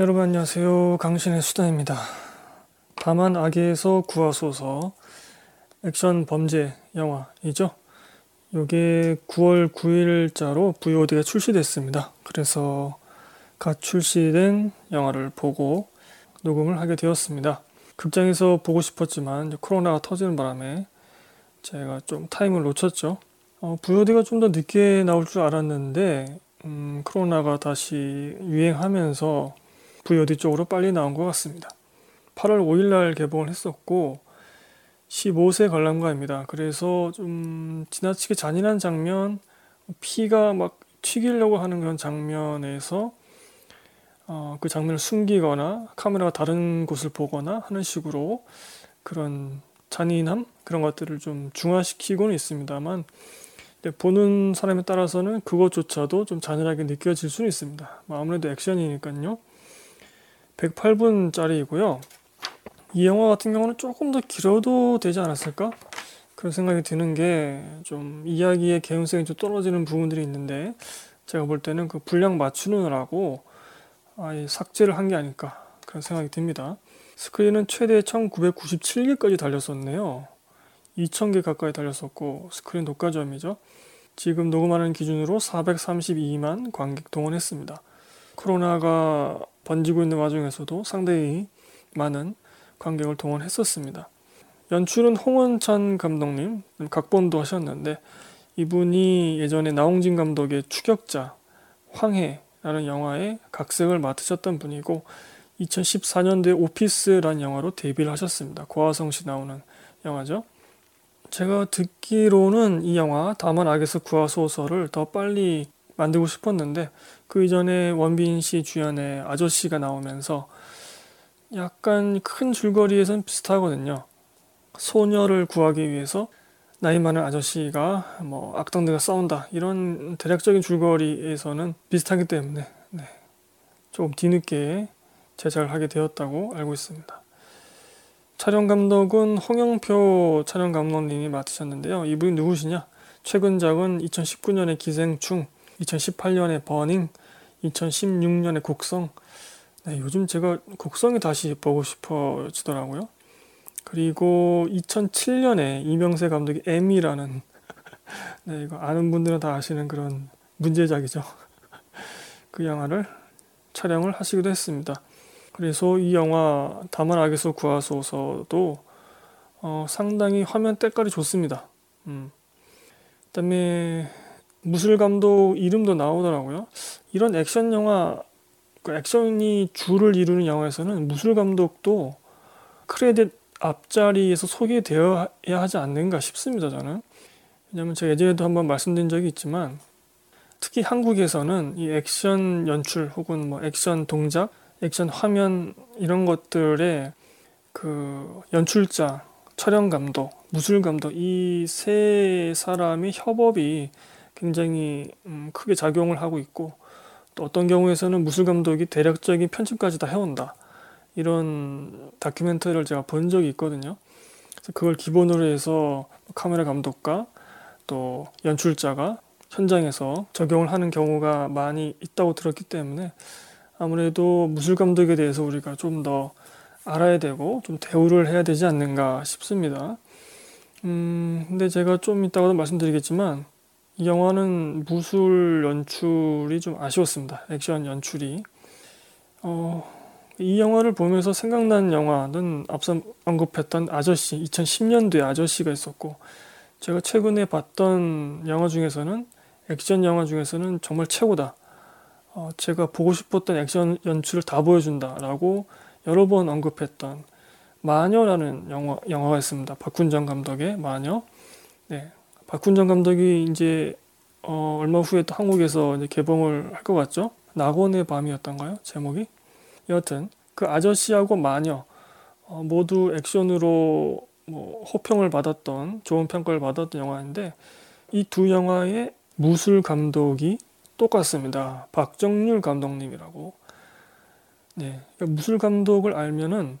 네, 여러분 안녕하세요. 강신의 수다입니다. 다만 악에서 구하소서 액션 범죄 영화이죠. 이게 9월 9일자로 VOD가 출시됐습니다. 그래서 갓 출시된 영화를 보고 녹음을 하게 되었습니다. 극장에서 보고 싶었지만 코로나가 터지는 바람에 제가 좀 타임을 놓쳤죠. 어, VOD가 좀 더 늦게 나올 줄 알았는데 음, 코로나가 다시 유행하면서 VOD 쪽으로 빨리 나온 것 같습니다. 8월 5일날 개봉을 했었고 15세 관람가입니다. 그래서 좀 지나치게 잔인한 장면, 피가 막 튀기려고 하는 그런 장면에서 어, 그 장면을 숨기거나 카메라가 다른 곳을 보거나 하는 식으로 그런 잔인함 그런 것들을 좀 중화시키고는 있습니다만 보는 사람에 따라서는 그것조차도 좀 잔인하게 느껴질 수는 있습니다. 뭐 아무래도 액션이니까요. 108분짜리이고요. 이 영화 같은 경우는 조금 더 길어도 되지 않았을까? 그런 생각이 드는 게 좀 이야기의 개연성이 좀 떨어지는 부분들이 있는데 제가 볼 때는 그 분량 맞추느라고 아예 삭제를 한 게 아닐까 그런 생각이 듭니다. 스크린은 최대 1997개까지 달렸었네요. 2000개 가까이 달렸었고 스크린 독과점이죠. 지금 녹음하는 기준으로 432만 관객 동원했습니다. 코로나가 번지고 있는 와중에서도 상당히 많은 관객을 동원했었습니다. 연출은 홍원찬 감독님, 각본도 하셨는데 이분이 예전에 나홍진 감독의 추격자, 황해라는 영화의 각색을 맡으셨던 분이고 2014년도에 오피스라는 영화로 데뷔를 하셨습니다. 고화성 씨 나오는 영화죠. 제가 듣기로는 이 영화 다만 악에서 구하소서를 더 빨리 만들고 싶었는데 그 이전에 원빈 씨 주연의 아저씨가 나오면서 약간 큰 줄거리에선 비슷하거든요. 소녀를 구하기 위해서 나이 많은 아저씨가 뭐 악당들과 싸운다 이런 대략적인 줄거리에서는 비슷하기 때문에 네. 조금 뒤늦게 제작을 하게 되었다고 알고 있습니다. 촬영 감독은 홍영표 촬영 감독님이 맡으셨는데요. 이분이 누구시냐? 최근작은 2019년의 기생충, 2018년의 버닝, 2016년의 곡성. 네, 요즘 제가 곡성이 다시 보고 싶어지더라고요. 그리고 2007년에 이명세 감독의 M이라는 네, 이거 아는 분들은 다 아시는 그런 문제작이죠. 그 영화를 촬영을 하시기도 했습니다. 그래서 이 영화 다만 악에서 구하소서도 어, 상당히 화면 때깔이 좋습니다. 음. 그다음에 무술 감독 이름도 나오더라고요. 이런 액션 영화, 그 액션이 주를 이루는 영화에서는 무술 감독도 크레딧 앞자리에서 소개되어야 하지 않는가 싶습니다. 저는 왜냐하면 제가 예전에도 한번 말씀드린 적이 있지만 특히 한국에서는 이 액션 연출 혹은 뭐 액션 동작, 액션 화면 이런 것들의 그 연출자, 촬영 감독, 무술 감독 이 세 사람의 협업이 굉장히 음, 크게 작용을 하고 있고 또 어떤 경우에서는 무술 감독이 대략적인 편집까지 다 해온다 이런 다큐멘터리를 제가 본 적이 있거든요. 그래서 그걸 기본으로 해서 카메라 감독과 또 연출자가 현장에서 적용을 하는 경우가 많이 있다고 들었기 때문에 아무래도 무술 감독에 대해서 우리가 좀 더 알아야 되고 좀 대우를 해야 되지 않는가 싶습니다. 음, 근데 제가 좀 이따가도 말씀드리겠지만 이 영화는 무술 연출이 좀 아쉬웠습니다. 액션 연출이. 어, 이 영화를 보면서 생각난 영화는 앞서 언급했던 아저씨, 2010년도에 아저씨가 있었고, 제가 최근에 봤던 영화 중에서는, 액션 영화 중에서는 정말 최고다. 어, 제가 보고 싶었던 액션 연출을 다 보여준다 라고 여러 번 언급했던 마녀라는 영화, 영화가 있습니다. 박훈정 감독의 마녀. 네, 박훈정 감독이 이제 어, 얼마 후에 또 한국에서 이제 개봉을 할 것 같죠? 낙원의 밤이었던가요? 제목이? 여하튼 그 아저씨하고 마녀 어, 모두 액션으로 뭐 호평을 받았던 좋은 평가를 받았던 영화인데 이 두 영화의 무술 감독이 똑같습니다. 박정률 감독님이라고. 네, 그러니까 무술 감독을 알면은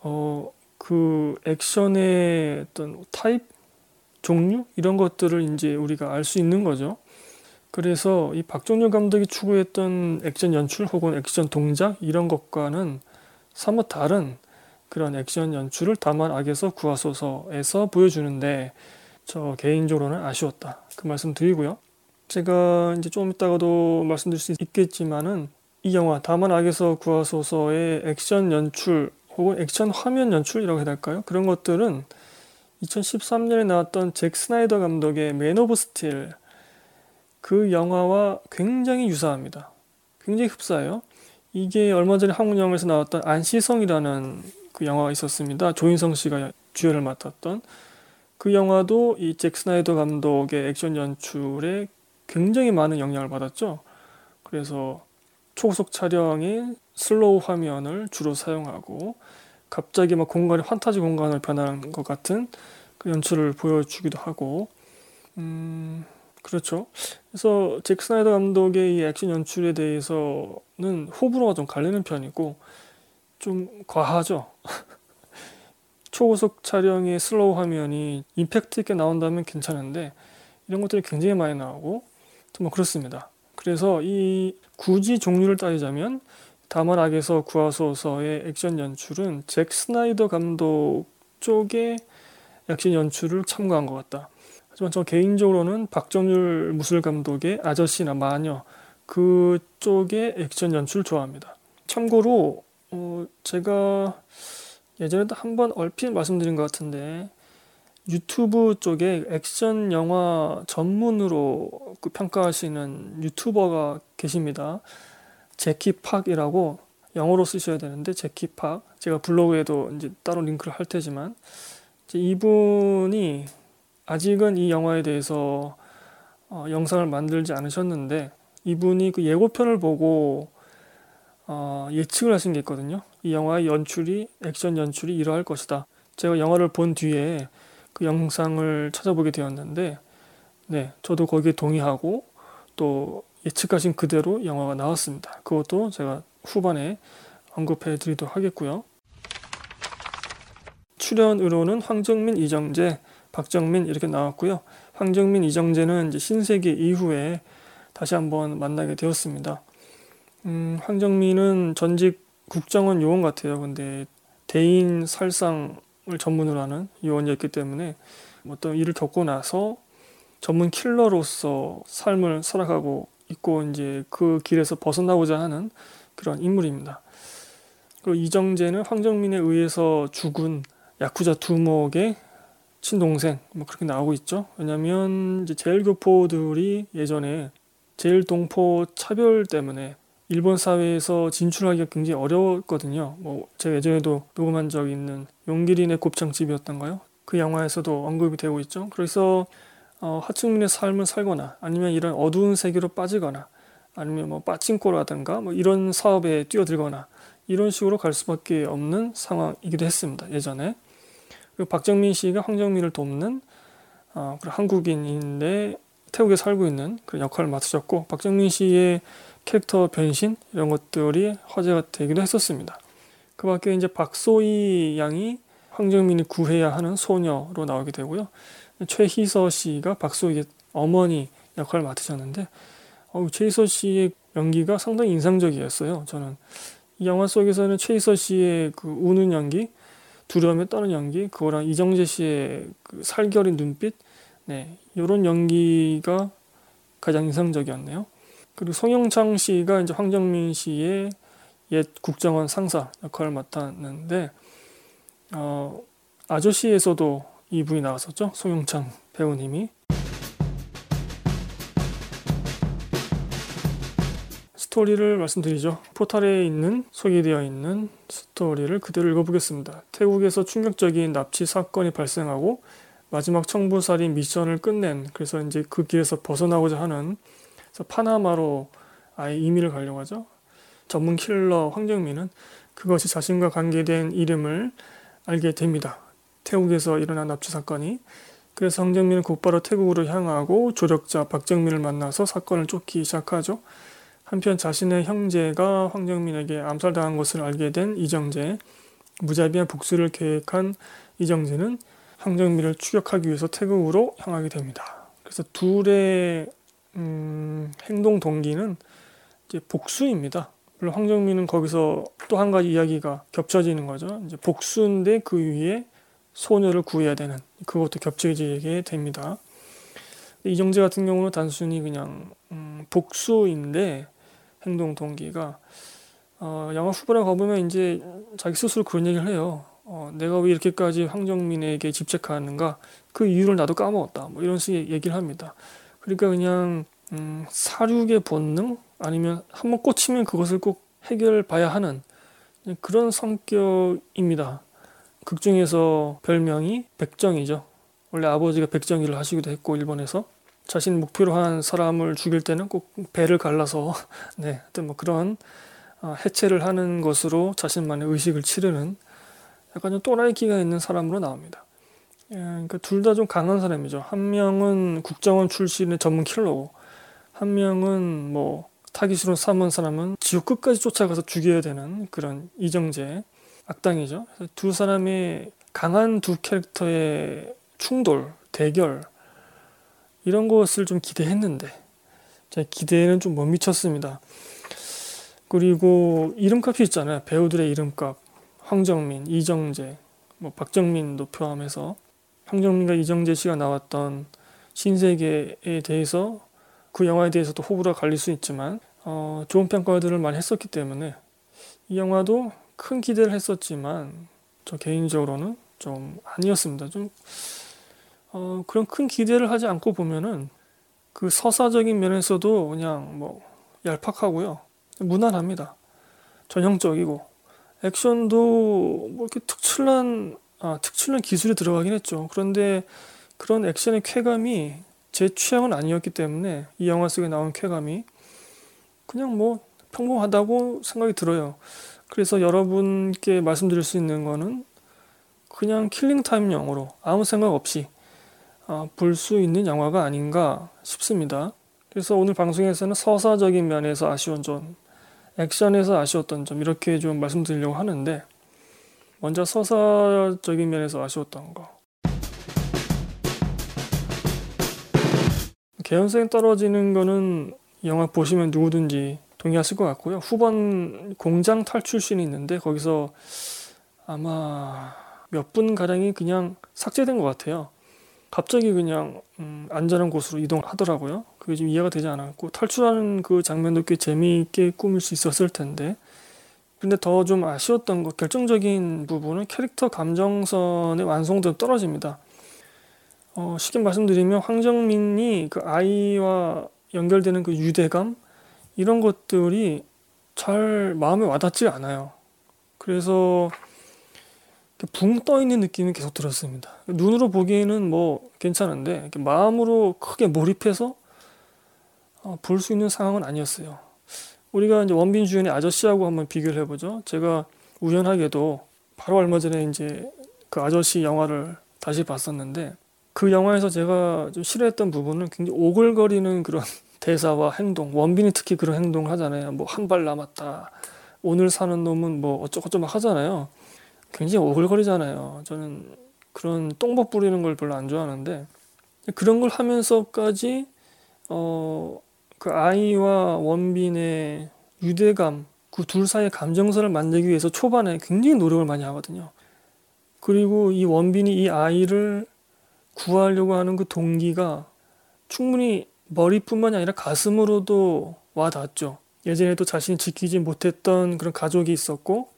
어, 그 액션의 어떤 타입 종류 이런 것들을 이제 우리가 알 수 있는 거죠. 그래서 이 박종률 감독이 추구했던 액션 연출 혹은 액션 동작 이런 것과는 사뭇 다른 그런 액션 연출을 다만 악에서 구하소서에서 보여주는데 저 개인적으로는 아쉬웠다 그 말씀 드리고요. 제가 이제 좀 이따가도 말씀드릴 수 있겠지만은 이 영화 다만 악에서 구하소서의 액션 연출 혹은 액션 화면 연출이라고 해야 될까요? 그런 것들은 2013년에 나왔던 잭 스나이더 감독의 맨 오브 스틸 그 영화와 굉장히 유사합니다. 굉장히 흡사해요. 이게 얼마 전에 한국 영화에서 나왔던 안시성이라는 그 영화가 있었습니다. 조인성 씨가 주연을 맡았던 그 영화도 이 잭 스나이더 감독의 액션 연출에 굉장히 많은 영향을 받았죠. 그래서 초고속 촬영에 슬로우 화면을 주로 사용하고 갑자기 막 공간이 환타지 공간을 변하는 것 같은 그 연출을 보여주기도 하고 음 그렇죠. 그래서 잭 스나이더 감독의 이 액션 연출에 대해서는 호불호가 좀 갈리는 편이고 좀 과하죠. 초고속 촬영의 슬로우 화면이 임팩트 있게 나온다면 괜찮은데 이런 것들이 굉장히 많이 나오고 좀뭐 그렇습니다. 그래서 이 굳이 종류를 따지자면 다만 악에서 구하소서의 액션 연출은 잭 스나이더 감독 쪽의 액션 연출을 참고한 것 같다. 하지만 저 개인적으로는 박정률 무술 감독의 아저씨나 마녀 그쪽의 액션 연출 좋아합니다. 참고로 어 제가 예전에도 한번 얼핏 말씀드린 것 같은데 유튜브 쪽에 액션 영화 전문으로 그 평가하시는 유튜버가 계십니다. 제키 팍이라고 영어로 쓰셔야 되는데 제키 팍 제가 블로그에도 이제 따로 링크를 할 테지만 이분이 아직은 이 영화에 대해서 어, 영상을 만들지 않으셨는데 이분이 그 예고편을 보고 어, 예측을 하신 게 있거든요. 이 영화의 연출이 액션 연출이 이러할 것이다. 제가 영화를 본 뒤에 그 영상을 찾아보게 되었는데 네, 저도 거기에 동의하고 또 예측하신 그대로 영화가 나왔습니다. 그것도 제가 후반에 언급해 드리도록 하겠고요. 출연으로는 황정민, 이정재, 박정민 이렇게 나왔고요. 황정민, 이정재는 이제 신세계 이후에 다시 한번 만나게 되었습니다. 음, 황정민은 전직 국정원 요원 같아요. 근데 대인 살상을 전문으로 하는 요원이었기 때문에 어떤 일을 겪고 나서 전문 킬러로서 삶을 살아가고 있고 이제 그 길에서 벗어나고자 하는 그런 인물입니다. 그리고 이정재는 황정민에 의해서 죽은 야쿠자 두목의 친동생 뭐 그렇게 나오고 있죠. 왜냐하면 이제 제일교포들이 예전에 제일동포 차별 때문에 일본 사회에서 진출하기가 굉장히 어려웠거든요. 뭐 제가 예전에도 녹음한 적 있는 용기린의 곱창집이었던가요? 그 영화에서도 언급이 되고 있죠. 그래서 어, 하층민의 삶을 살거나 아니면 이런 어두운 세계로 빠지거나 아니면 뭐 빠친코라든가 뭐 이런 사업에 뛰어들거나 이런 식으로 갈 수밖에 없는 상황이기도 했습니다. 예전에 그리고 박정민 씨가 황정민을 돕는 어, 한국인인데 태국에 살고 있는 그 역할을 맡으셨고 박정민 씨의 캐릭터 변신 이런 것들이 화제가 되기도 했었습니다. 그 밖에 이제 박소희 양이 황정민이 구해야 하는 소녀로 나오게 되고요. 최희서 씨가 박소희의 어머니 역할을 맡으셨는데 어, 최희서 씨의 연기가 상당히 인상적이었어요. 저는 이 영화 속에서는 최희서 씨의 그 우는 연기, 두려움에 떠는 연기, 그거랑 이정재 씨의 그 살결인 눈빛, 네, 이런 연기가 가장 인상적이었네요. 그리고 송영창 씨가 이제 황정민 씨의 옛 국정원 상사 역할을 맡았는데 어, 아저씨에서도 이분이 나왔었죠. 송영창 배우님이 스토리를 말씀드리죠. 포탈에 있는 소개되어 있는 스토리를 그대로 읽어보겠습니다. 태국에서 충격적인 납치 사건이 발생하고 마지막 청부살인 미션을 끝낸 그래서 이제 그 길에서 벗어나고자 하는 파나마로 아예 이민을 가려고 하죠. 전문 킬러 황정민은 그것이 자신과 관계된 이름을 알게 됩니다. 태국에서 일어난 납치 사건이. 그래서 황정민은 곧바로 태국으로 향하고 조력자 박정민을 만나서 사건을 쫓기 시작하죠. 한편 자신의 형제가 황정민에게 암살당한 것을 알게 된 이정재, 무자비한 복수를 계획한 이정재는 황정민을 추격하기 위해서 태국으로 향하게 됩니다. 그래서 둘의 음, 행동 동기는 이제 복수입니다. 물론 황정민은 거기서 또 한 가지 이야기가 겹쳐지는 거죠. 이제 복수인데 그 위에 소녀를 구해야 되는 그것도 겹쳐지게 됩니다. 이정재 같은 경우는 단순히 그냥 음, 복수인데 행동 동기가 어, 영화 후반에 가보면 이제 자기 스스로 그런 얘기를 해요. 어, 내가 왜 이렇게까지 황정민에게 집착하는가 그 이유를 나도 까먹었다. 뭐 이런 식의 얘기를 합니다. 그러니까 그냥 음, 사륙의 본능 아니면 한번 꽂히면 그것을 꼭 해결 봐야 하는 그런 성격입니다. 극 중에서 별명이 백정이죠. 원래 아버지가 백정 일을 하시기도 했고 일본에서 자신 목표로 한 사람을 죽일 때는 꼭 배를 갈라서 네, 하여튼 뭐 그런 어, 해체를 하는 것으로 자신만의 의식을 치르는 약간 좀 또라이 기가 있는 사람으로 나옵니다. 예, 그러니까 둘 다 좀 강한 사람이죠. 한 명은 국정원 출신의 전문 킬러고 한 명은 뭐 타깃으로 삼은 사람은 지옥 끝까지 쫓아가서 죽여야 되는 그런 이정재 악당이죠. 두 사람의 강한 두 캐릭터의 충돌, 대결 이런 것을 좀 기대했는데 제 기대는 좀 못 미쳤습니다. 그리고 이름값이 있잖아요. 배우들의 이름값. 황정민, 이정재, 뭐 박정민도 포함해서 황정민과 이정재 씨가 나왔던 신세계에 대해서 그 영화에 대해서도 호불호가 갈릴 수 있지만 어, 좋은 평가들을 많이 했었기 때문에 이 영화도 큰 기대를 했었지만 저 개인적으로는 좀 아니었습니다. 좀 어, 그런 큰 기대를 하지 않고 보면은 그 서사적인 면에서도 그냥 뭐 얄팍하고요. 무난합니다. 전형적이고 액션도 뭐 이렇게 특출난 아, 특출난 기술이 들어가긴 했죠. 그런데 그런 액션의 쾌감이 제 취향은 아니었기 때문에 이 영화 속에 나온 쾌감이 그냥 뭐 평범하다고 생각이 들어요. 그래서 여러분께 말씀드릴 수 있는 거는 그냥 킬링타임용으로 아무 생각 없이 아, 볼수 있는 영화가 아닌가 싶습니다. 그래서 오늘 방송에서는 서사적인 면에서 아쉬운 점, 액션에서 아쉬웠던 점 이렇게 좀 말씀드리려고 하는데 먼저 서사적인 면에서 아쉬웠던 거. 개연성이 떨어지는 거는 영화 보시면 누구든지 동의하실 것 같고요. 후반 공장 탈출씬이 있는데 거기서 아마 몇 분 가량이 그냥 삭제된 것 같아요. 갑자기 그냥 음, 안전한 곳으로 이동하더라고요. 그게 좀 이해가 되지 않았고 탈출하는 그 장면도 꽤 재미있게 꾸밀 수 있었을 텐데 근데 더 좀 아쉬웠던 것 결정적인 부분은 캐릭터 감정선의 완성도 떨어집니다. 어, 쉽게 말씀드리면 황정민이 그 아이와 연결되는 그 유대감 이런 것들이 잘 마음에 와닿지 않아요. 그래서 붕 떠 있는 느낌이 계속 들었습니다. 눈으로 보기에는 뭐 괜찮은데 마음으로 크게 몰입해서 어, 볼수 있는 상황은 아니었어요. 우리가 이제 원빈 주연의 아저씨하고 한번 비교를 해보죠. 제가 우연하게도 바로 얼마 전에 이제 그 아저씨 영화를 다시 봤었는데 그 영화에서 제가 좀 싫어했던 부분은 굉장히 오글거리는 그런 대사와 행동, 원빈이 특히 그런 행동을 하잖아요. 뭐 한 발 남았다. 오늘 사는 놈은 뭐 어쩌고저쩌고 막 하잖아요. 굉장히 오글거리잖아요. 저는 그런 똥법 부리는 걸 별로 안 좋아하는데 그런 걸 하면서까지 어 그 아이와 원빈의 유대감 그 둘 사이의 감정선을 만들기 위해서 초반에 굉장히 노력을 많이 하거든요. 그리고 이 원빈이 이 아이를 구하려고 하는 그 동기가 충분히 머리뿐만이 아니라 가슴으로도 와 닿았죠. 예전에도 자신이 지키지 못했던 그런 가족이 있었고,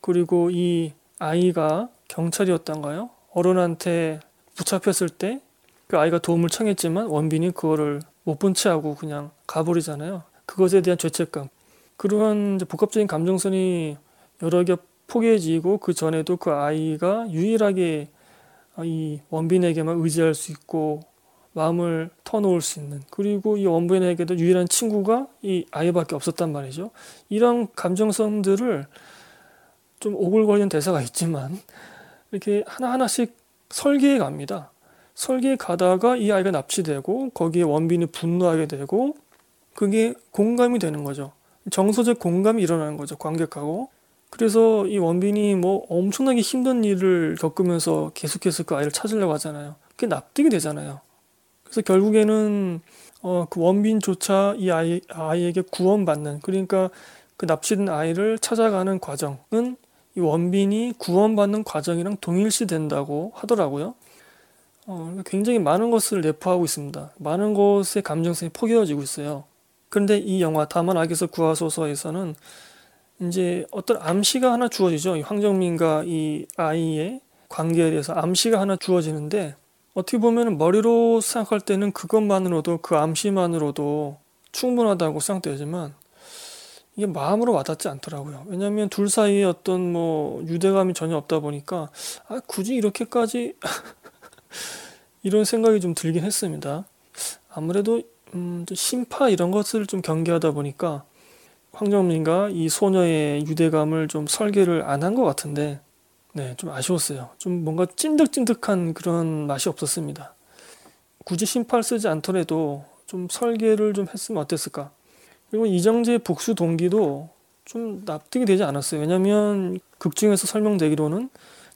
그리고 이 아이가 경찰이었던가요? 어른한테 붙잡혔을 때 그 아이가 도움을 청했지만 원빈이 그거를 못 본 채 하고 그냥 가버리잖아요. 그것에 대한 죄책감. 그러한 복합적인 감정선이 여러 개 포개지고 그 전에도 그 아이가 유일하게 이 원빈에게만 의지할 수 있고 마음을 터놓을 수 있는 그리고 이 원빈에게도 유일한 친구가 이 아이밖에 없었단 말이죠. 이런 감정선들을 좀 오글거리는 대사가 있지만 이렇게 하나하나씩 설계해 갑니다. 설계해 가다가 이 아이가 납치되고 거기에 원빈이 분노하게 되고 그게 공감이 되는 거죠. 정서적 공감이 일어나는 거죠. 관객하고. 그래서 이 원빈이 뭐 엄청나게 힘든 일을 겪으면서 계속해서 그 아이를 찾으려고 하잖아요. 그게 납득이 되잖아요. 그래서 결국에는 어, 그 원빈조차 이 아이, 아이에게 구원받는 그러니까 그 납치된 아이를 찾아가는 과정은 이 원빈이 구원받는 과정이랑 동일시 된다고 하더라고요. 어, 굉장히 많은 것을 내포하고 있습니다. 많은 것의 감정성이 포개어지고 있어요. 그런데 이 영화 다만 악에서 구하소서에서는 이제 어떤 암시가 하나 주어지죠. 황정민과 이 아이의 관계에 대해서 암시가 하나 주어지는데 어떻게 보면 머리로 생각할 때는 그것만으로도 그 암시만으로도 충분하다고 생각되지만 이게 마음으로 와닿지 않더라고요. 왜냐하면 둘 사이에 어떤 뭐 유대감이 전혀 없다 보니까 아, 굳이 이렇게까지 이런 생각이 좀 들긴 했습니다. 아무래도 음, 심파 이런 것을 좀 경계하다 보니까 황정민과 이 소녀의 유대감을 좀 설계를 안 한 것 같은데 네, 좀 아쉬웠어요. 좀 뭔가 찐득찐득한 그런 맛이 없었습니다. 굳이 심파를 쓰지 않더라도 좀 설계를 좀 했으면 어땠을까? 그리고 이정재의 복수 동기도 좀 납득이 되지 않았어요. 왜냐하면 극 중에서 설명되기로는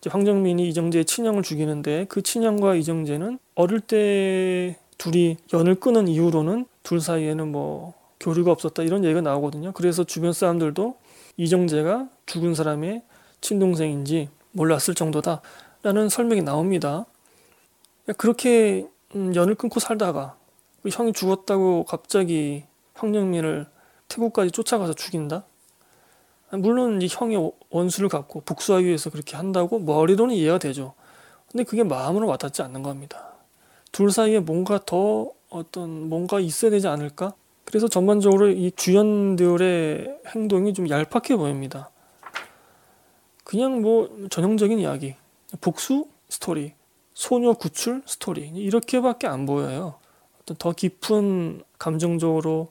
황정민이 이정재의 친형을 죽이는데 그 친형과 이정재는 어릴 때 둘이 연을 끊은 이후로는 둘 사이에는 뭐 교류가 없었다 이런 얘기가 나오거든요. 그래서 주변 사람들도 이정재가 죽은 사람의 친동생인지 몰랐을 정도다 라는 설명이 나옵니다. 그렇게 음, 연을 끊고 살다가 그 형이 죽었다고 갑자기 황정민을 태국까지 쫓아가서 죽인다? 물론 이 형의 원수를 갚고 복수하기 위해서 그렇게 한다고 머리로는 이해가 되죠. 근데 그게 마음으로 와닿지 않는 겁니다. 둘 사이에 뭔가 더 어떤 뭔가 있어야 되지 않을까? 그래서 전반적으로 이 주연들의 행동이 좀 얄팍해 보입니다. 그냥 뭐 전형적인 이야기, 복수 스토리, 소녀 구출 스토리 이렇게밖에 안 보여요. 어떤 더 깊은 감정적으로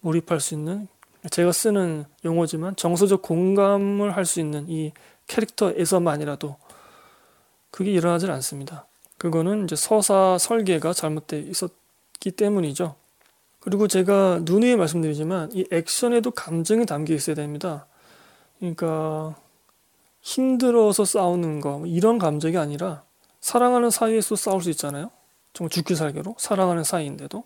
몰입할 수 있는 제가 쓰는 용어지만 정서적 공감을 할 수 있는 이 캐릭터에서만이라도 그게 일어나질 않습니다. 그거는 이제 서사 설계가 잘못돼 있었기 때문이죠. 그리고 제가 누누이 말씀드리지만 이 액션에도 감정이 담겨 있어야 됩니다. 그러니까 힘들어서 싸우는 거뭐 이런 감정이 아니라 사랑하는 사이에서 싸울 수 있잖아요. 정말 죽기 살기로 사랑하는 사이인데도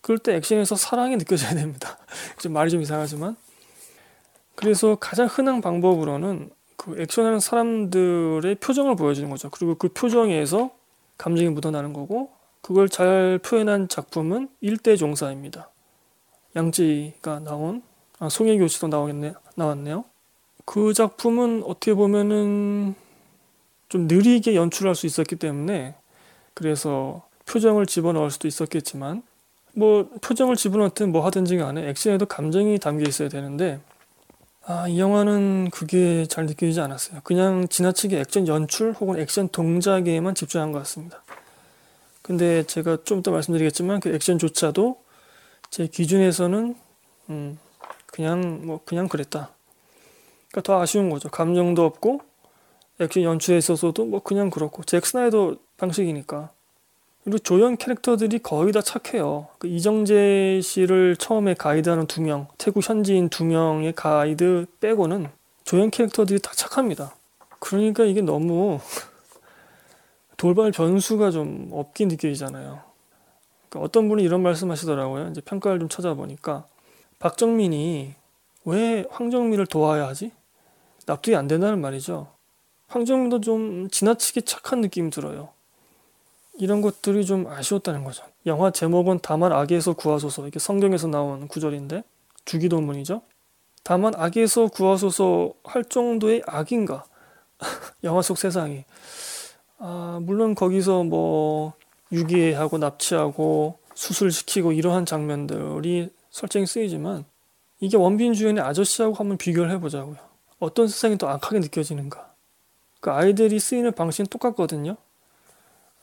그럴 때 액션에서 사랑이 느껴져야 됩니다. 좀 말이 좀 이상하지만 그래서 가장 흔한 방법으로는 그 액션하는 사람들의 표정을 보여주는 거죠. 그리고 그 표정에서 감정이 묻어나는 거고 그걸 잘 표현한 작품은 일대 종사입니다. 양지가 나온 아, 송혜교 씨도 나오겠네 나왔네요. 그 작품은 어떻게 보면은 좀 느리게 연출할 수 있었기 때문에 그래서 표정을 집어넣을 수도 있었겠지만 뭐 표정을 집어넣든 뭐 하든지 간에 액션에도 감정이 담겨 있어야 되는데 아, 이 영화는 그게 잘 느껴지지 않았어요. 그냥 지나치게 액션 연출 혹은 액션 동작에만 집중한 것 같습니다. 근데 제가 좀 이따 말씀드리겠지만 그 액션조차도 제 기준에서는 음, 그냥 뭐 그냥 그랬다. 그러니까 더 아쉬운 거죠. 감정도 없고 액션 연출에 있어서도 뭐 그냥 그렇고 잭 스나이더 방식이니까 그리고 조연 캐릭터들이 거의 다 착해요. 그 이정재 씨를 처음에 가이드하는 두 명, 태국 현지인 두 명의 가이드 빼고는 조연 캐릭터들이 다 착합니다. 그러니까 이게 너무 돌발 변수가 좀 없게 느껴지잖아요. 그러니까 어떤 분이 이런 말씀 하시더라고요. 이제 평가를 좀 찾아보니까 박정민이 왜 황정민을 도와야 하지? 납득이 안 된다는 말이죠. 황정민도 좀 지나치게 착한 느낌이 들어요. 이런 것들이 좀 아쉬웠다는 거죠. 영화 제목은 다만 악에서 구하소서 이게 성경에서 나온 구절인데 주기도문이죠. 다만 악에서 구하소서 할 정도의 악인가? 영화 속 세상이. 아, 물론 거기서 뭐 유기하고 납치하고 수술시키고 이러한 장면들이 설정이 쓰이지만 이게 원빈 주연의 아저씨하고 한번 비교를 해보자고요. 어떤 세상이 더 악하게 느껴지는가? 그 아이들이 쓰이는 방식은 똑같거든요.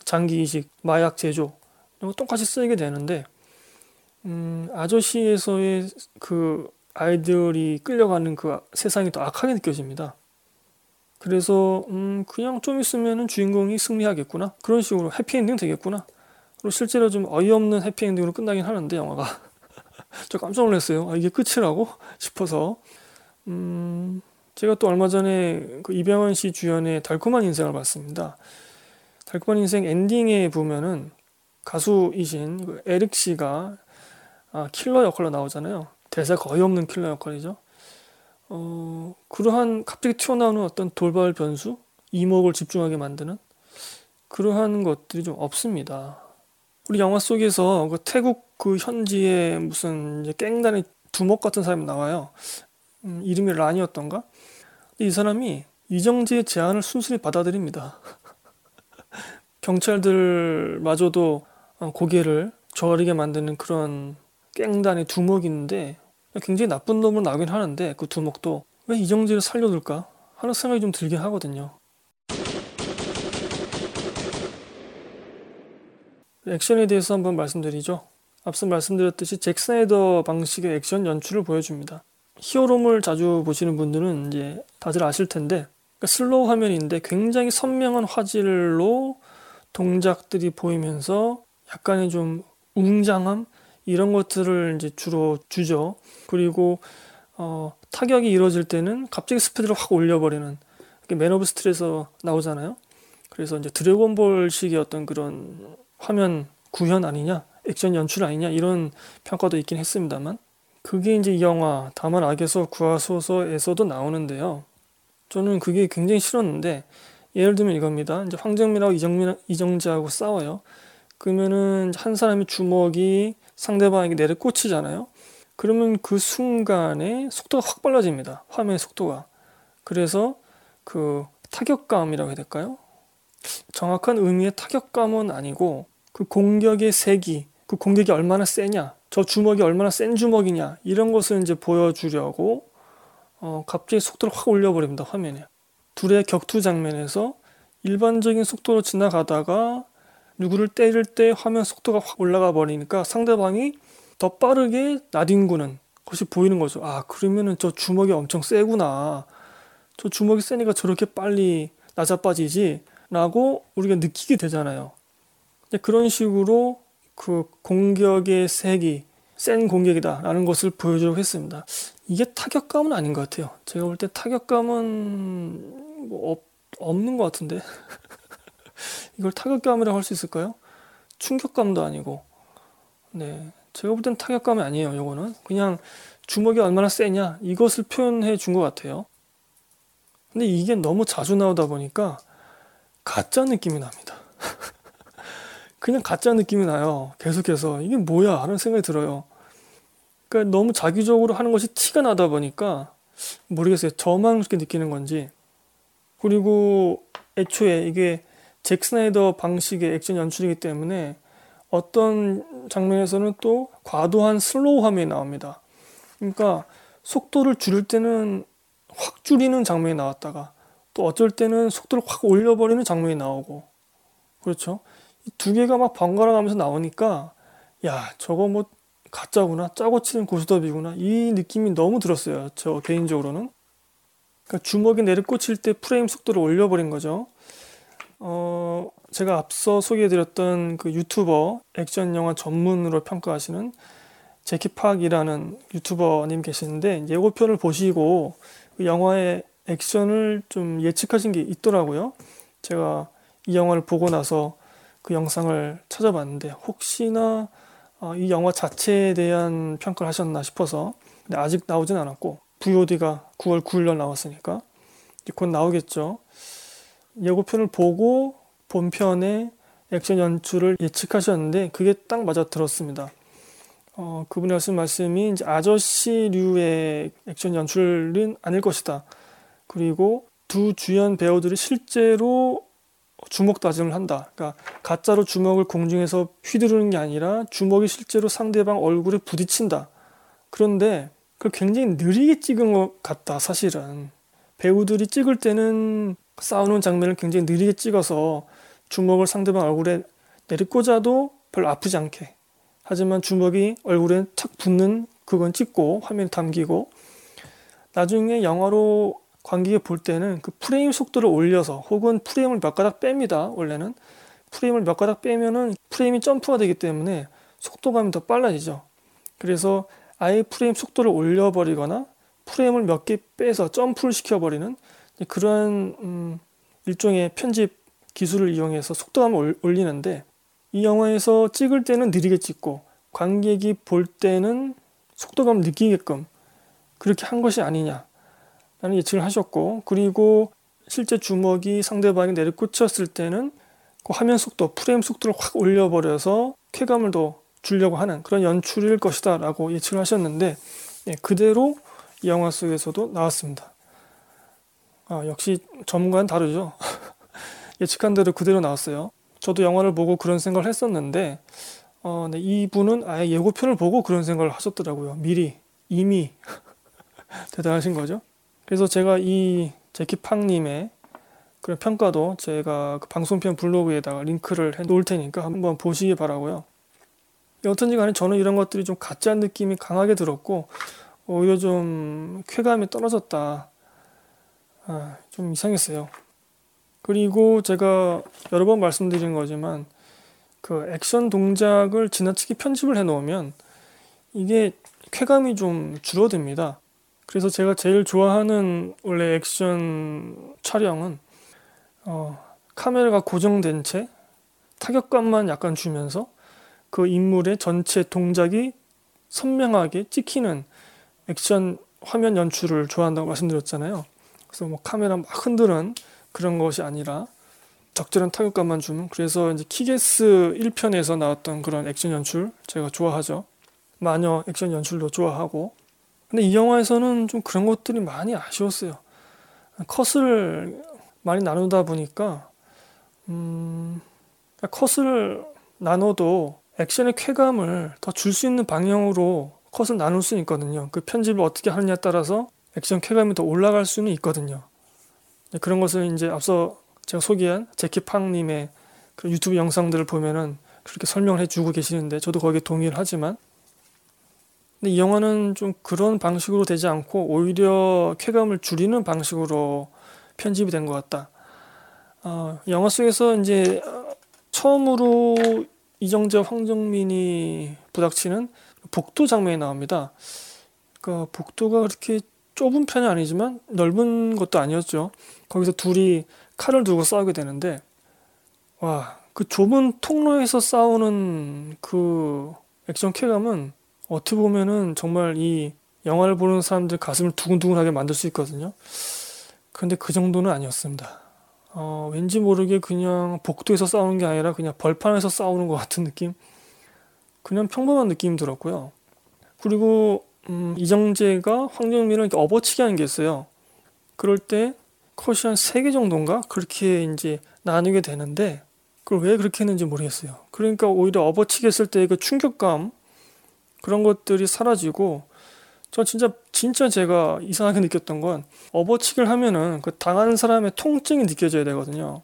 장기 이식, 마약 제조 이런 거 똑같이 쓰이게 되는데 음, 아저씨에서의 그 아이들이 끌려가는 그 세상이 더 악하게 느껴집니다. 그래서 음, 그냥 좀 있으면은 주인공이 승리하겠구나 그런 식으로 해피엔딩 되겠구나. 그리고 실제로 좀 어이없는 해피엔딩으로 끝나긴 하는데 영화가 저 깜짝 놀랐어요. 아, 이게 끝이라고 싶어서 음, 제가 또 얼마 전에 그 이병헌 씨 주연의 달콤한 인생을 봤습니다. 달콤한 인생 엔딩에 보면은 가수이신 그 에릭 씨가 아, 킬러 역할로 나오잖아요. 대사 거의 없는 킬러 역할이죠. 어, 그러한 갑자기 튀어나오는 어떤 돌발 변수, 이목을 집중하게 만드는 그러한 것들이 좀 없습니다. 우리 영화 속에서 그 태국 그 현지에 무슨 이제 깽단의 두목 같은 사람이 나와요. 음, 이름이 란이었던가? 이 사람이 이정지의 제안을 순순히 받아들입니다. 경찰들마저도 어, 고개를 저리게 만드는 그런 깽단의 두목인데 굉장히 나쁜 놈으로 나오긴 하는데 그 두목도 왜 이정재를 살려둘까 하는 생각이 좀 들긴 하거든요. 액션에 대해서 한번 말씀드리죠. 앞서 말씀드렸듯이 잭 스나이더 방식의 액션 연출을 보여줍니다. 히어로물 자주 보시는 분들은 이제 다들 아실 텐데 그러니까 슬로우 화면인데 굉장히 선명한 화질로 동작들이 보이면서 약간의 좀 웅장함 이런 것들을 이제 주로 주죠. 그리고 어, 타격이 이루어질 때는 갑자기 스피드를 확 올려버리는 맨 오브 스틸에서 나오잖아요. 그래서 이제 드래곤볼식의 어떤 그런 화면 구현 아니냐, 액션 연출 아니냐 이런 평가도 있긴 했습니다만 그게 이제 이 영화 다만 악에서 구하소서에서도 나오는데요. 저는 그게 굉장히 싫었는데 예를 들면 이겁니다. 이제 황정민하고 이정민, 이정재하고 싸워요. 그러면은 한 사람이 주먹이 상대방에게 내려 꽂히잖아요. 그러면 그 순간에 속도가 확 빨라집니다. 화면의 속도가. 그래서 그 타격감이라고 해야 될까요? 정확한 의미의 타격감은 아니고 그 공격의 세기, 그 공격이 얼마나 세냐, 저 주먹이 얼마나 센 주먹이냐 이런 것을 이제 보여주려고 어, 갑자기 속도를 확 올려버립니다 화면에. 둘의 격투 장면에서 일반적인 속도로 지나가다가 누구를 때릴 때 화면 속도가 확 올라가 버리니까 상대방이 더 빠르게 나뒹구는 것이 보이는 거죠. 아, 그러면은 저 주먹이 엄청 세구나. 저 주먹이 세니까 저렇게 빨리 낮아빠지지. 라고 우리가 느끼게 되잖아요. 그런 식으로 그 공격의 색이 센 공격이다라는 것을 보여주려고 했습니다. 이게 타격감은 아닌 것 같아요. 제가 볼 때 타격감은 뭐 없, 없는 것 같은데. 이걸 타격감이라고 할 수 있을까요? 충격감도 아니고. 네. 제가 볼 땐 타격감이 아니에요, 요거는. 그냥 주먹이 얼마나 세냐, 이것을 표현해 준 것 같아요. 근데 이게 너무 자주 나오다 보니까 가짜 느낌이 납니다. 그냥 가짜 느낌이 나요. 계속해서. 이게 뭐야? 하는 생각이 들어요. 그러니까 너무 작위적으로 하는 것이 티가 나다 보니까 모르겠어요. 저만 그렇게 느끼는 건지. 그리고 애초에 이게 잭 스나이더 방식의 액션 연출이기 때문에 어떤 장면에서는 또 과도한 슬로우 화면이 나옵니다. 그러니까 속도를 줄일 때는 확 줄이는 장면이 나왔다가 또 어쩔 때는 속도를 확 올려버리는 장면이 나오고 그렇죠. 두 개가 막 번갈아 가면서 나오니까 야 저거 뭐 가짜구나 짜고 치는 고스톱이구나 이 느낌이 너무 들었어요 저 개인적으로는. 그러니까 주먹이 내려 꽂힐 때 프레임 속도를 올려버린 거죠. 어 제가 앞서 소개해드렸던 그 유튜버 액션 영화 전문으로 평가하시는 제키 팍이라는 유튜버님 계시는데 예고편을 보시고 그 영화의 액션을 좀 예측하신 게 있더라고요. 제가 이 영화를 보고 나서 그 영상을 찾아봤는데 혹시나 어, 이 영화 자체에 대한 평가를 하셨나 싶어서 근데 아직 나오진 않았고 VOD가 9월 9일 날 나왔으니까 곧 나오겠죠. 예고편을 보고 본편의 액션 연출을 예측하셨는데 그게 딱 맞아 들었습니다. 어, 그분이 하신 말씀이 이제 아저씨류의 액션 연출은 아닐 것이다. 그리고 두 주연 배우들이 실제로 주먹 다짐을 한다. 그러니까 가짜로 주먹을 공중에서 휘두르는 게 아니라 주먹이 실제로 상대방 얼굴에 부딪힌다. 그런데 그걸 굉장히 느리게 찍은 것 같다. 사실은 배우들이 찍을 때는 싸우는 장면을 굉장히 느리게 찍어서 주먹을 상대방 얼굴에 내리꽂아도 별로 아프지 않게. 하지만 주먹이 얼굴에 탁 붙는 그건 찍고 화면에 담기고 나중에 영화로 관객이 볼 때는 그 프레임 속도를 올려서 혹은 프레임을 몇 가닥 뺍니다. 원래는 프레임을 몇 가닥 빼면은 프레임이 점프가 되기 때문에 속도감이 더 빨라지죠. 그래서 아예 프레임 속도를 올려버리거나 프레임을 몇 개 빼서 점프를 시켜버리는 그런 음 일종의 편집 기술을 이용해서 속도감을 올리는데 이 영화에서 찍을 때는 느리게 찍고 관객이 볼 때는 속도감을 느끼게끔 그렇게 한 것이 아니냐 라는 예측을 하셨고 그리고 실제 주먹이 상대방이 내리꽂혔을 때는 그 화면 속도, 프레임 속도를 확 올려버려서 쾌감을 더 주려고 하는 그런 연출일 것이다 라고 예측을 하셨는데 예, 그대로 이 영화 속에서도 나왔습니다. 아, 역시 전문가는 다르죠. 예측한 대로 그대로 나왔어요. 저도 영화를 보고 그런 생각을 했었는데 어, 네, 이분은 아예 예고편을 보고 그런 생각을 하셨더라고요. 미리 이미 대단하신 거죠. 그래서 제가 이 제키팡님의 그런 평가도 제가 그 방송편 블로그에다가 링크를 해 놓을 테니까 한번 보시기 바라고요. 여튼지 간에 저는 이런 것들이 좀 가짜 느낌이 강하게 들었고 오히려 좀 쾌감이 떨어졌다. 아, 좀 이상했어요. 그리고 제가 여러 번 말씀드린 거지만 그 액션 동작을 지나치게 편집을 해 놓으면 이게 쾌감이 좀 줄어듭니다. 그래서 제가 제일 좋아하는 원래 액션 촬영은 어, 카메라가 고정된 채 타격감만 약간 주면서 그 인물의 전체 동작이 선명하게 찍히는 액션 화면 연출을 좋아한다고 말씀드렸잖아요. 그래서 뭐 카메라 막 흔드는 그런 것이 아니라 적절한 타격감만 주는 그래서 이제 키게스 1편에서 나왔던 그런 액션 연출 제가 좋아하죠. 마녀 액션 연출도 좋아하고 근데 이 영화에서는 좀 그런 것들이 많이 아쉬웠어요. 컷을 많이 나누다 보니까 음, 컷을 나눠도 액션의 쾌감을 더 줄 수 있는 방향으로 컷을 나눌 수 있거든요. 그 편집을 어떻게 하느냐에 따라서 액션 쾌감이 더 올라갈 수는 있거든요. 그런 것을 이제 앞서 제가 소개한 제키팡님의 그 유튜브 영상들을 보면은 그렇게 설명을 해주고 계시는데 저도 거기에 동의를 하지만 근데 이 영화는 좀 그런 방식으로 되지 않고 오히려 쾌감을 줄이는 방식으로 편집이 된 것 같다. 어, 영화 속에서 이제 처음으로 이정재 황정민이 부닥치는 복도 장면이 나옵니다. 그 복도가 그렇게 좁은 편이 아니지만 넓은 것도 아니었죠. 거기서 둘이 칼을 두고 싸우게 되는데 와, 그 좁은 통로에서 싸우는 그 액션 쾌감은 어떻게 보면은 정말 이 영화를 보는 사람들 가슴을 두근두근하게 만들 수 있거든요. 그런데 그 정도는 아니었습니다. 어, 왠지 모르게 그냥 복도에서 싸우는 게 아니라 그냥 벌판에서 싸우는 것 같은 느낌? 그냥 평범한 느낌이 들었고요. 그리고 음, 이정재가 황정민을 업어치기 하는 게 있어요. 그럴 때 컷이 한 3개 정도인가? 그렇게 이제 나누게 되는데 그걸 왜 그렇게 했는지 모르겠어요. 그러니까 오히려 업어치기 했을 때 그 충격감 그런 것들이 사라지고 저 진짜 진짜 제가 이상하게 느꼈던 건 업어치기를 하면은 그 당하는 사람의 통증이 느껴져야 되거든요.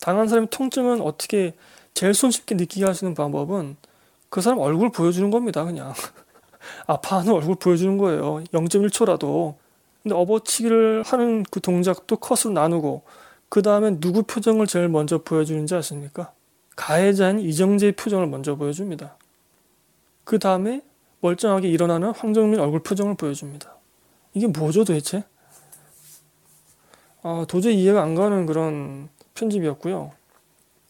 당한 사람의 통증은 어떻게 제일 손쉽게 느끼게 하시는 방법은 그 사람 얼굴 보여주는 겁니다. 그냥 아파하는 얼굴 보여주는 거예요. 0.1초라도. 근데 업어치기를 하는 그 동작도 컷으로 나누고 그 다음에 누구 표정을 제일 먼저 보여주는지 아십니까? 가해자인 이정재의 표정을 먼저 보여줍니다. 그 다음에 멀쩡하게 일어나는 황정민 얼굴 표정을 보여줍니다. 이게 뭐죠 도대체? 아, 도저히 이해가 안 가는 그런 편집이었고요.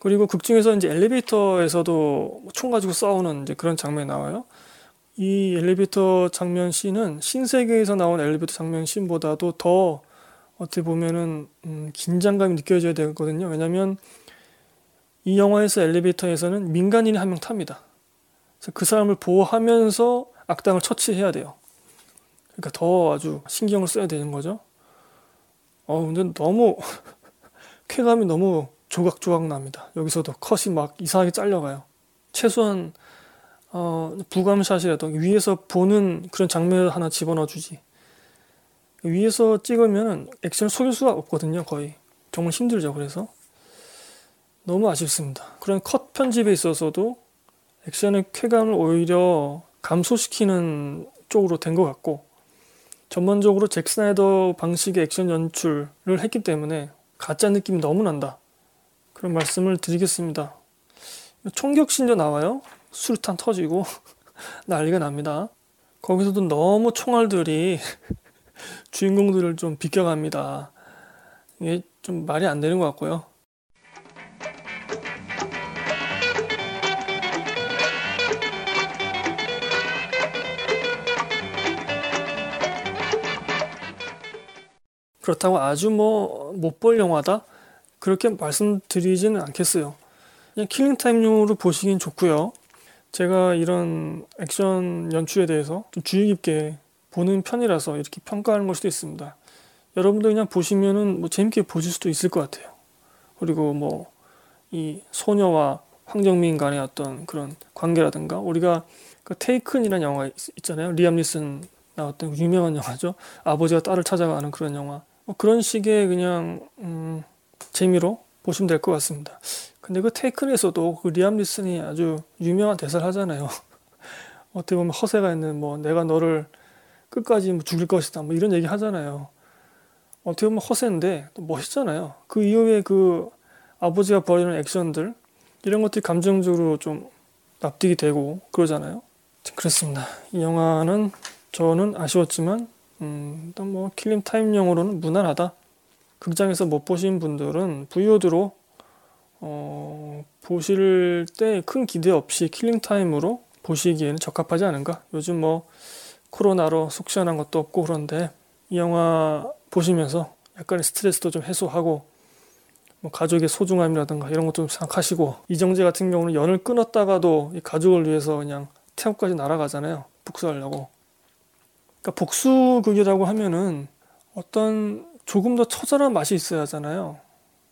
그리고 극 중에서 이제 엘리베이터에서도 총 가지고 싸우는 이제 그런 장면이 나와요. 이 엘리베이터 장면 씬은 신세계에서 나온 엘리베이터 장면 씬보다도 더 어떻게 보면은 음, 긴장감이 느껴져야 되거든요. 왜냐하면 이 영화에서 엘리베이터에서는 민간인이 한 명 탑니다. 그 사람을 보호하면서 악당을 처치해야 돼요. 그러니까 더 아주 신경을 써야 되는 거죠. 어, 근데 너무 쾌감이 너무 조각조각 납니다. 여기서도 컷이 막 이상하게 잘려가요. 최소한 어, 부감샷이라도 위에서 보는 그런 장면을 하나 집어넣어 주지. 위에서 찍으면 액션을 속일 수가 없거든요, 거의. 정말 힘들죠, 그래서. 너무 아쉽습니다. 그런 컷 편집에 있어서도 액션의 쾌감을 오히려 감소시키는 쪽으로 된 것 같고 전반적으로 잭 스나이더 방식의 액션 연출을 했기 때문에 가짜 느낌이 너무 난다. 그런 말씀을 드리겠습니다. 총격신도 나와요. 수류탄 터지고 난리가 납니다. 거기서도 너무 총알들이 주인공들을 좀 비껴갑니다. 이게 좀 말이 안 되는 것 같고요. 그렇다고 아주 뭐 못 볼 영화다 그렇게 말씀드리지는 않겠어요. 그냥 killing time용으로 보시긴 좋고요. 제가 이런 액션 연출에 대해서 좀 주의 깊게 보는 편이라서 이렇게 평가하는 걸 수도 있습니다. 여러분도 그냥 보시면은 뭐 재밌게 보실 수도 있을 것 같아요. 그리고 뭐 이 소녀와 황정민 간의 어떤 그런 관계라든가 우리가 그 테이큰이라는 영화 있, 잖아요 리암 니슨 나왔던 유명한 영화죠. 아버지가 딸을 찾아가는 그런 영화. 뭐 그런 식의 그냥 음, 재미로 보시면 될 것 같습니다. 근데 그 테이큰에서도 그 리암 니슨이 아주 유명한 대사를 하잖아요. 어떻게 보면 허세가 있는 뭐 내가 너를 끝까지 뭐 죽일 것이다 뭐 이런 얘기 하잖아요. 어떻게 보면 허세인데 또 멋있잖아요. 그 이후에 그 아버지가 벌이는 액션들 이런 것들이 감정적으로 좀 납득이 되고 그러잖아요. 그렇습니다. 이 영화는 저는 아쉬웠지만 음, 일단 뭐 killing time용으로는 무난하다. 극장에서 못 보신 분들은 VOD로 어, 보실 때 큰 기대 없이 killing time으로 보시기에는 적합하지 않은가? 요즘 뭐 코로나로 속 시원한 것도 없고 그런데 이 영화 보시면서 약간의 스트레스도 좀 해소하고 뭐 가족의 소중함이라든가 이런 것도 좀 생각하시고 이정재 같은 경우는 연을 끊었다가도 이 가족을 위해서 그냥 태국까지 날아가잖아요. 복수하려고. 그러니까 복수극이라고 하면은 어떤 조금 더 처절한 맛이 있어야 하잖아요.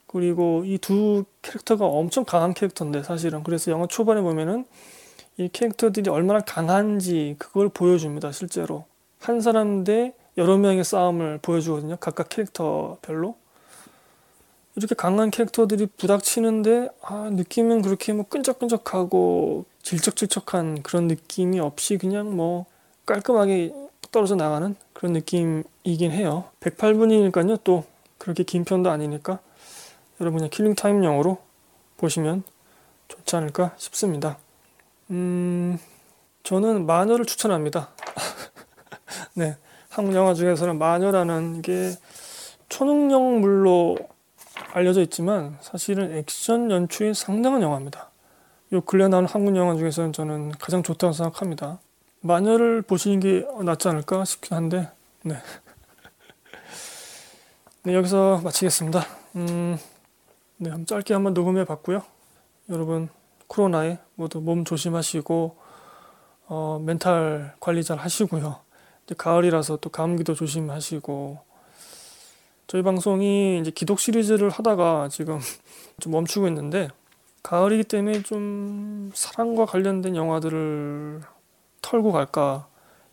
그리고 이 두 캐릭터가 엄청 강한 캐릭터인데 사실은. 그래서 영화 초반에 보면은 이 캐릭터들이 얼마나 강한지 그걸 보여줍니다 실제로. 한 사람 대 여러 명의 싸움을 보여주거든요 각각 캐릭터별로. 이렇게 강한 캐릭터들이 부닥치는데 아 느낌은 그렇게 뭐 끈적끈적하고 질척질척한 그런 느낌이 없이 그냥 뭐 깔끔하게 떨어져 나가는 그런 느낌이긴 해요. 108분이니까요. 또 그렇게 긴 편도 아니니까 여러분 그냥 killing time용으로 보시면 좋지 않을까 싶습니다. 음, 저는 마녀를 추천합니다. 네. 한국 영화 중에서는 마녀라는 게 초능력물로 알려져 있지만 사실은 액션 연출이 상당한 영화입니다. 요 근래 나온 한국 영화 중에서는 저는 가장 좋다고 생각합니다. 마녀를 보시는 게 낫지 않을까 싶긴 한데, 네. 네, 여기서 마치겠습니다. 음, 네, 한번 짧게 한번 녹음해 봤고요. 여러분, 코로나에 모두 몸 조심하시고, 어, 멘탈 관리 잘 하시고요. 이제 가을이라서 또 감기도 조심하시고, 저희 방송이 이제 기독 시리즈를 하다가 지금 좀 멈추고 있는데, 가을이기 때문에 좀 사랑과 관련된 영화들을 털고 갈까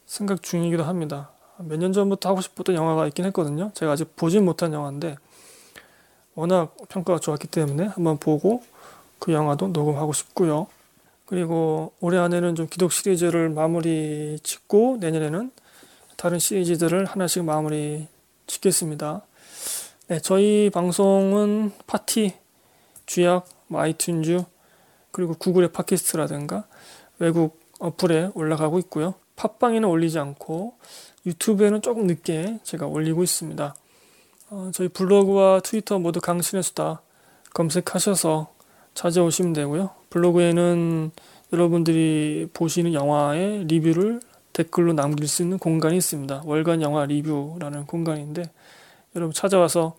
생각 중이기도 합니다. 몇 년 전부터 하고 싶었던 영화가 있긴 했거든요. 제가 아직 보진 못한 영화인데 워낙 평가가 좋았기 때문에 한번 보고 그 영화도 녹음하고 싶고요. 그리고 올해 안에는 좀 기독 시리즈를 마무리 짓고 내년에는 다른 시리즈들을 하나씩 마무리 짓겠습니다. 네, 저희 방송은 팟티, 쥐약, 뭐 아이튠즈, 그리고 구글의 팟캐스트라든가 외국 어플에 올라가고 있고요. 팟빵에는 올리지 않고 유튜브에는 조금 늦게 제가 올리고 있습니다. 어, 저희 블로그와 트위터 모두 강신의 수다 검색하셔서 찾아오시면 되고요. 블로그에는 여러분들이 보시는 영화의 리뷰를 댓글로 남길 수 있는 공간이 있습니다. 월간 영화 리뷰라는 공간인데 여러분 찾아와서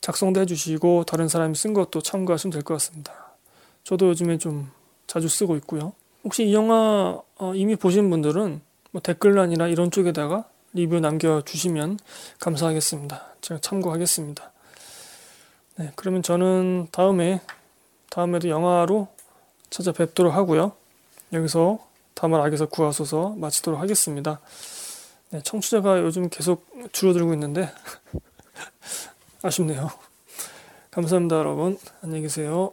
작성도 해주시고 다른 사람이 쓴 것도 참고하시면 될 것 같습니다. 저도 요즘에 좀 자주 쓰고 있고요. 혹시 이 영화 어, 이미 보신 분들은 뭐 댓글란이나 이런 쪽에다가 리뷰 남겨주시면 감사하겠습니다. 제가 참고하겠습니다. 네, 그러면 저는 다음에 다음에도 영화로 찾아뵙도록 하고요. 여기서 다만 악에서 구하소서 마치도록 하겠습니다. 네, 청취자가 요즘 계속 줄어들고 있는데 아쉽네요. 감사합니다, 여러분. 안녕히 계세요.